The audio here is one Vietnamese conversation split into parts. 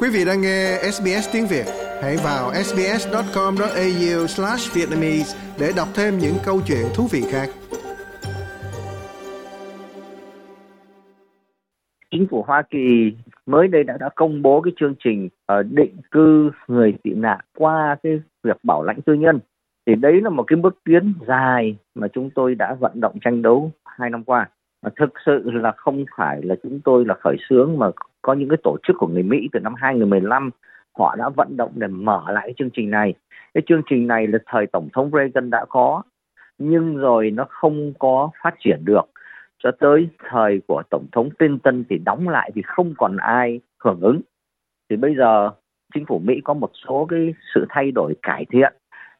Quý vị đang nghe SBS tiếng Việt, hãy vào sbs.com.au/vietnamese để đọc thêm những câu chuyện thú vị khác. Chính phủ Hoa Kỳ mới đây đã đã công bố cái chương trình ờ, định cư người tị nạn qua cái việc bảo lãnh tư nhân. Thì đấy là một cái bước tiến dài mà chúng tôi đã vận động tranh đấu hai năm qua mà thực sự là không phải là chúng tôi là khởi xướng mà có những cái tổ chức của người Mỹ từ năm 2015 họ đã vận động để mở lại cái chương trình này. Cái chương trình này là thời tổng thống Reagan đã có nhưng rồi nó không có phát triển được cho tới thời của tổng thống Clinton thì đóng lại thì không còn ai hưởng ứng. Thì bây giờ chính phủ Mỹ có một số cái sự thay đổi cải thiện.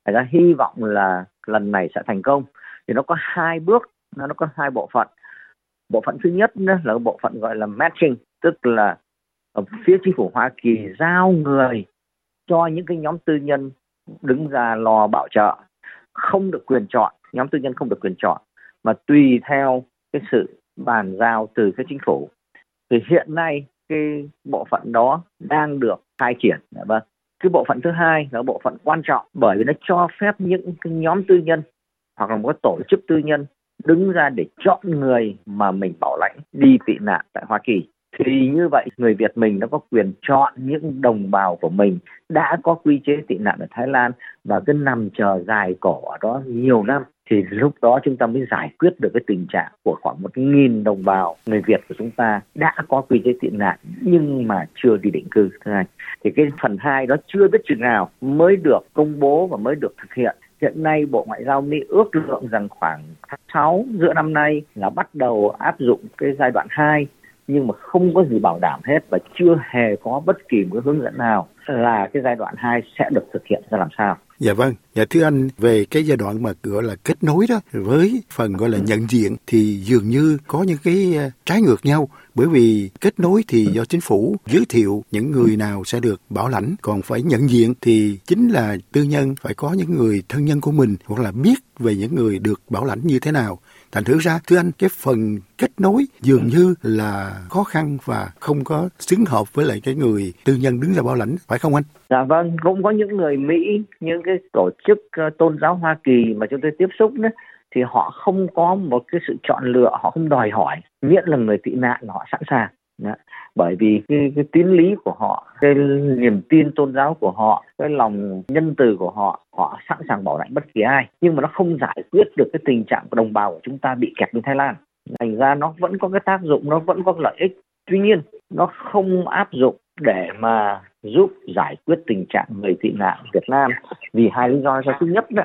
Người ta hy vọng là lần này sẽ thành công. Thì nó có hai bước, nó có hai bộ phận bộ phận thứ nhất là bộ phận gọi là matching tức là, ở phía chính phủ Hoa Kỳ giao người cho những cái nhóm tư nhân đứng ra lo bảo trợ. Không được quyền chọn, nhóm tư nhân không được quyền chọn. Mà tùy theo cái sự bàn giao từ cái chính phủ. Thì hiện nay cái bộ phận đó đang được khai triển. Và vâng. Cái bộ phận thứ hai là bộ phận quan trọng, bởi vì nó cho phép những cái nhóm tư nhân hoặc là một cái tổ chức tư nhân đứng ra để chọn người mà mình bảo lãnh đi tị nạn tại Hoa Kỳ thì như vậy, người Việt mình nó có quyền chọn những đồng bào của mình đã có quy chế tị nạn ở Thái Lan và cứ nằm chờ dài cổ ở đó nhiều năm, thì lúc đó chúng ta mới giải quyết được cái tình trạng của khoảng một nghìn đồng bào người Việt của chúng ta đã có quy chế tị nạn nhưng mà chưa đi định cư. Thứ hai, thì cái phần hai đó chưa biết chừng nào mới được công bố và mới được thực hiện. Hiện nay Bộ Ngoại giao Mỹ ước lượng rằng khoảng tháng 6 giữa năm nay là bắt đầu áp dụng cái giai đoạn 2 nhưng mà không có gì bảo đảm hết và chưa hề có bất kỳ một hướng dẫn nào là cái giai đoạn 2 sẽ được thực hiện ra làm sao. Dạ vâng, dạ thưa anh về cái giai đoạn mà gọi là kết nối đó với phần gọi là nhận diện thì dường như có những cái ờ, trái ngược nhau. Bởi vì kết nối thì do chính phủ giới thiệu những người nào sẽ được bảo lãnh. Còn phải nhận diện thì chính là tư nhân phải có những người thân nhân của mình hoặc là biết về những người được bảo lãnh như thế nào. Thành thử ra thưa anh cái phần kết nối dường như là khó khăn và không có xứng hợp với lại cái người tư nhân đứng ra bảo lãnh. Phải không anh? Dạ vâng cũng có những người mỹ những cái tổ chức ờ, tôn giáo hoa kỳ mà chúng tôi tiếp xúc đó thì họ không có một cái sự chọn lựa họ không đòi hỏi miễn là người tị nạn họ sẵn sàng. Đó. bởi vì cái, cái tín lý của họ cái niềm tin tôn giáo của họ cái lòng nhân từ của họ họ sẵn sàng bảo lãnh bất kỳ ai. Nhưng mà nó không giải quyết được cái tình trạng của đồng bào của chúng ta bị kẹt bên Thái Lan. Thành ra nó vẫn có cái tác dụng nó vẫn có lợi ích. Tuy nhiên nó không áp dụng để mà giúp giải quyết tình trạng người tị nạn Việt Nam. Vì hai lý do thứ nhất đó,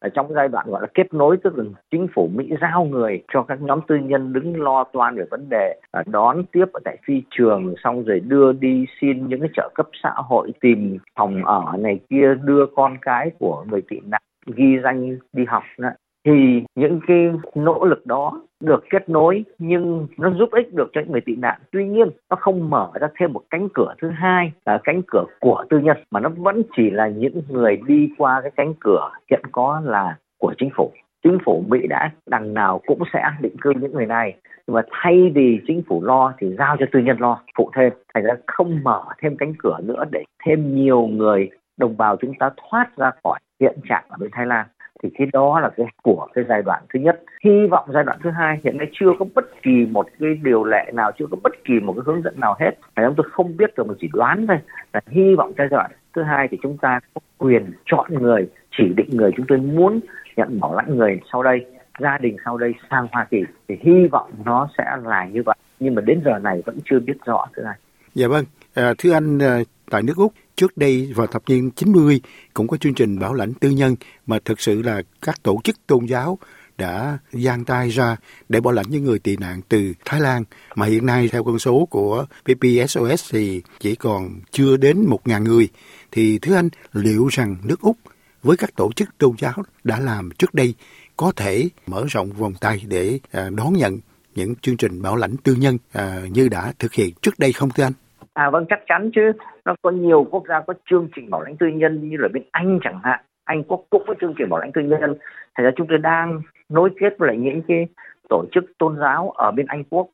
ở trong giai đoạn gọi là kết nối tức là chính phủ Mỹ giao người cho các nhóm tư nhân đứng lo toan về vấn đề à, đón tiếp ở tại phi trường xong rồi đưa đi xin những cái trợ cấp xã hội tìm phòng ở này kia đưa con cái của người tị nạn ghi danh đi học đó. Thì những cái nỗ lực đó được kết nối, nhưng nó giúp ích được cho những người tị nạn. Tuy nhiên, nó không mở ra thêm một cánh cửa thứ hai là cánh cửa của tư nhân, mà nó vẫn chỉ là những người đi qua cái cánh cửa hiện có là của chính phủ. Chính phủ mỹ đã, đằng nào cũng sẽ định cư những người này. Nhưng mà thay vì chính phủ lo thì giao cho tư nhân lo, phụ thêm. Thành ra không mở thêm cánh cửa nữa để thêm nhiều người đồng bào chúng ta thoát ra khỏi hiện trạng ở bên thái lan thì cái đó là cái của cái giai đoạn thứ nhất. Hy vọng giai đoạn thứ hai hiện nay chưa có bất kỳ một cái điều lệ nào chưa có bất kỳ một cái hướng dẫn nào hết. Và chúng tôi không biết được mà chỉ đoán thôi. Là hy vọng giai đoạn thứ hai thì chúng ta có quyền chọn người chỉ định người chúng tôi muốn nhận bảo lãnh người sau đây gia đình sau đây sang Hoa Kỳ. Thì hy vọng nó sẽ là như vậy. Nhưng mà đến giờ này vẫn chưa biết rõ thế này. Dạ vâng, à, thưa anh à, tại nước Úc Trước đây vào thập niên 90 cũng có chương trình bảo lãnh tư nhân mà thực sự là các tổ chức tôn giáo đã giang tay ra để bảo lãnh những người tị nạn từ Thái Lan mà hiện nay theo con số của PPSOS thì chỉ còn chưa đến 1.000 người. Thì thưa anh, liệu rằng nước Úc với các tổ chức tôn giáo đã làm trước đây có thể mở rộng vòng tay để à, đón nhận những chương trình bảo lãnh tư nhân à, như đã thực hiện trước đây không thưa anh? À vâng chắc chắn chứ nó có nhiều quốc gia có chương trình bảo lãnh tư nhân như là bên Anh chẳng hạn. Anh Quốc cũng có chương trình bảo lãnh tư nhân. Thành ra chúng tôi đang nối kết với lại những cái tổ chức tôn giáo ở bên Anh Quốc.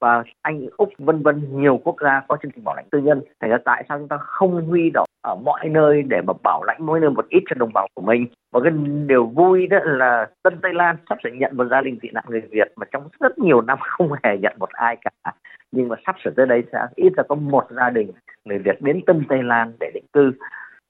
Và Anh, Úc vân vân nhiều quốc gia có chương trình bảo lãnh tư nhân. Thành ra tại sao chúng ta không huy động ở mọi nơi để mà bảo lãnh mỗi nơi một ít cho đồng bào của mình? Và cái điều vui đó là Tân Tây Lan sắp sẽ nhận một gia đình tị nạn người Việt mà trong rất nhiều năm không hề nhận một ai cả. Nhưng mà sắp sửa tới đây sẽ ít là có một gia đình người Việt đến Tân Tây Lan để định cư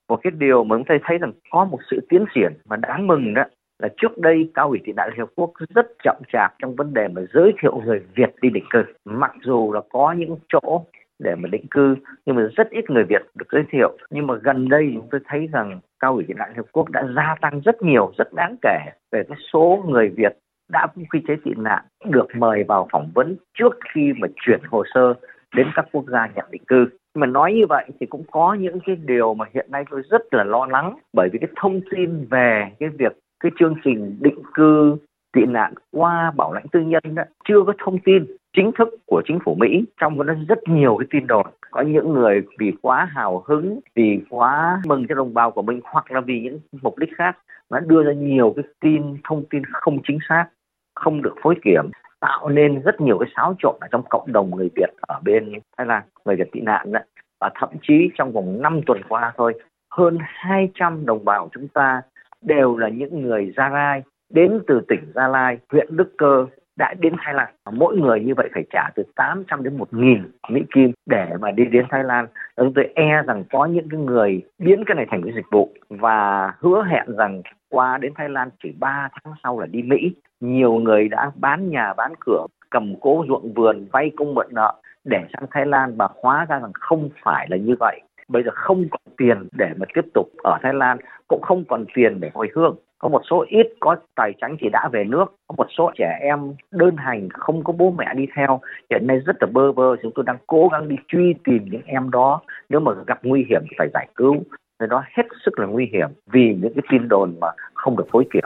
một cái điều mà chúng ta thấy rằng có một sự tiến triển mà đáng mừng đó là trước đây cao ủy tị nạn Liên Hợp Quốc rất chậm chạp trong vấn đề mà giới thiệu người Việt đi định cư. Mặc dù là có những chỗ để mà định cư nhưng mà rất ít người Việt được giới thiệu. Nhưng mà gần đây chúng tôi thấy rằng cao ủy tị nạn Liên Hợp Quốc đã gia tăng rất nhiều, rất đáng kể về cái số người Việt đã quy chế tị nạn được mời vào phỏng vấn trước khi mà chuyển hồ sơ đến các quốc gia nhận định cư mà nói như vậy thì cũng có những cái điều mà hiện nay tôi rất là lo lắng. Bởi vì cái thông tin về cái việc cái chương trình định cư tị nạn qua bảo lãnh tư nhân đó, chưa có thông tin chính thức của chính phủ Mỹ trong đó rất nhiều cái tin đồn. Có những người vì quá hào hứng vì quá mừng cho đồng bào của mình hoặc là vì những mục đích khác đã đưa ra nhiều cái tin thông tin không chính xác không được phối kiểm tạo nên rất nhiều cái xáo trộn ở trong cộng đồng người Việt ở bên Thái Lan người Việt tị nạn đó. và thậm chí trong vòng 5 tuần qua thôi hơn 200 đồng bào chúng ta đều là những người Gia Lai đến từ tỉnh Gia Lai, huyện Đức Cơ đã đến Thái Lan. Mỗi người như vậy phải trả từ 800 đến 1.000 Mỹ Kim để mà đi đến Thái Lan. Chúng tôi e rằng có những cái người biến cái này thành cái dịch vụ và hứa hẹn rằng qua đến Thái Lan chỉ 3 tháng sau là đi Mỹ. Nhiều người đã bán nhà bán cửa, cầm cố ruộng vườn, vay công mượn nợ để sang Thái Lan và hóa ra rằng không phải là như vậy. Bây giờ không còn tiền để mà tiếp tục ở Thái Lan cũng không còn tiền để hồi hương. Có một số ít có tài chính thì đã về nước có một số trẻ em đơn hành không có bố mẹ đi theo. Hiện nay rất là bơ vơ chúng tôi đang cố gắng đi truy tìm những em đó. Nếu mà gặp nguy hiểm thì phải giải cứu cái đó hết sức là nguy hiểm vì những cái tin đồn mà không được phối kiểm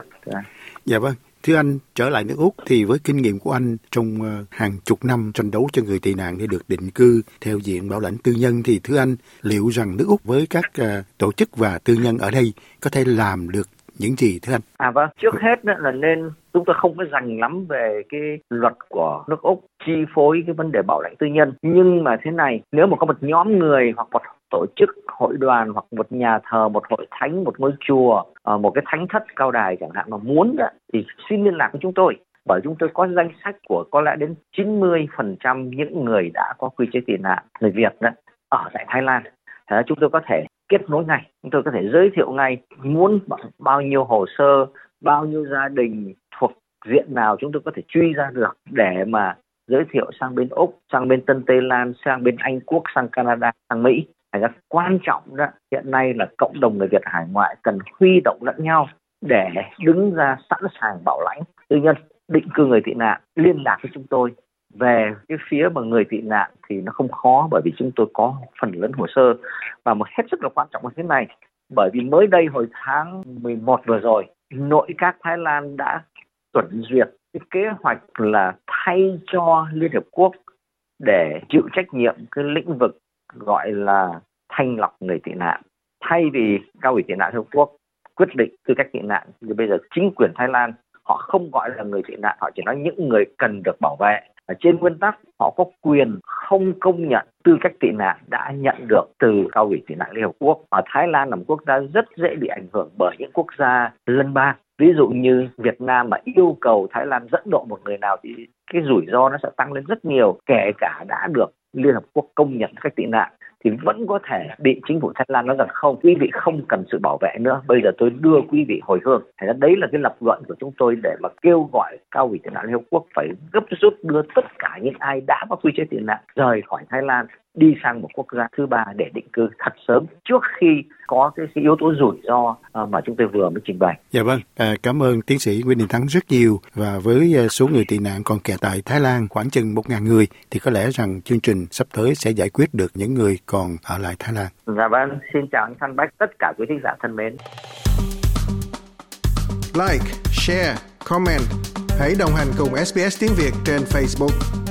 dạ vâng. Thưa anh, trở lại nước Úc thì với kinh nghiệm của anh trong ờ, hàng chục năm tranh đấu cho người tị nạn để được định cư theo diện bảo lãnh tư nhân thì thưa anh, liệu rằng nước Úc với các ờ, tổ chức và tư nhân ở đây có thể làm được những gì thưa anh? À vâng, trước hết là nên chúng ta không có dành lắm về cái luật của nước Úc chi phối cái vấn đề bảo lãnh tư nhân. Nhưng mà thế này nếu mà có một nhóm người hoặc một tổ chức hội đoàn hoặc một nhà thờ một hội thánh một ngôi chùa ờ, một cái thánh thất cao đài chẳng hạn mà muốn đó, thì xin liên lạc với chúng tôi bởi chúng tôi có danh sách của có lẽ đến 90% những người đã có quy chế tị nạn người Việt đó ở tại Thái Lan. Thế chúng tôi có thể kết nối ngay, chúng tôi có thể giới thiệu ngay muốn bao nhiêu hồ sơ, bao nhiêu gia đình thuộc diện nào chúng tôi có thể truy ra được để mà giới thiệu sang bên Úc, sang bên Tân Tây Lan, sang bên Anh Quốc, sang Canada, sang Mỹ. Thành ra quan trọng đó, hiện nay là cộng đồng người Việt hải ngoại cần huy động lẫn nhau để đứng ra sẵn sàng bảo lãnh. Tư nhân định cư người tị nạn liên lạc với chúng tôi, về cái phía mà người tị nạn thì nó không khó bởi vì chúng tôi có phần lớn hồ sơ. Và một hết sức là quan trọng là thế này, bởi vì mới đây hồi tháng 11 vừa rồi, nội các Thái Lan đã chuẩn duyệt cái kế hoạch là thay cho Liên Hợp Quốc để chịu trách nhiệm cái lĩnh vực gọi là thanh lọc người tị nạn thay vì cao ủy tị nạn Liên Hợp Quốc quyết định tư cách tị nạn thì bây giờ chính quyền Thái Lan họ không gọi là người tị nạn họ chỉ nói những người cần được bảo vệ ở trên nguyên tắc họ có quyền không công nhận tư cách tị nạn đã nhận được từ cao ủy tị nạn Liên Hợp Quốc. Ở Thái Lan là một quốc gia rất dễ bị ảnh hưởng bởi những quốc gia lân bang. Ví dụ như Việt Nam mà yêu cầu Thái Lan dẫn độ một người nào thì cái rủi ro nó sẽ tăng lên rất nhiều, kể cả đã được Liên Hợp Quốc công nhận cách tị nạn thì vẫn có thể bị chính phủ Thái Lan nói rằng không, quý vị không cần sự bảo vệ nữa. Bây giờ tôi đưa quý vị hồi hương. Thế đấy là cái lập luận của chúng tôi để mà kêu gọi cao ủy tị nạn Liên Hợp Quốc phải gấp rút đưa tất cả những ai đã có quy chế tị nạn rời khỏi Thái Lan đi sang một quốc gia thứ ba để định cư thật sớm trước khi có cái, cái yếu tố rủi ro ờ, mà chúng tôi vừa mới trình bày. Dạ vâng, à, cảm ơn tiến sĩ Nguyễn Đình Thắng rất nhiều và với ờ, số người tị nạn còn kẹt tại Thái Lan khoảng chừng một ngàn người thì có lẽ rằng chương trình sắp tới sẽ giải quyết được những người còn ở lại Thái Lan. Dạ vâng, xin chào anh Thanh Bách, tất cả quý thính giả thân mến. Like, share, comment. Hãy đồng hành cùng SBS tiếng Việt trên Facebook.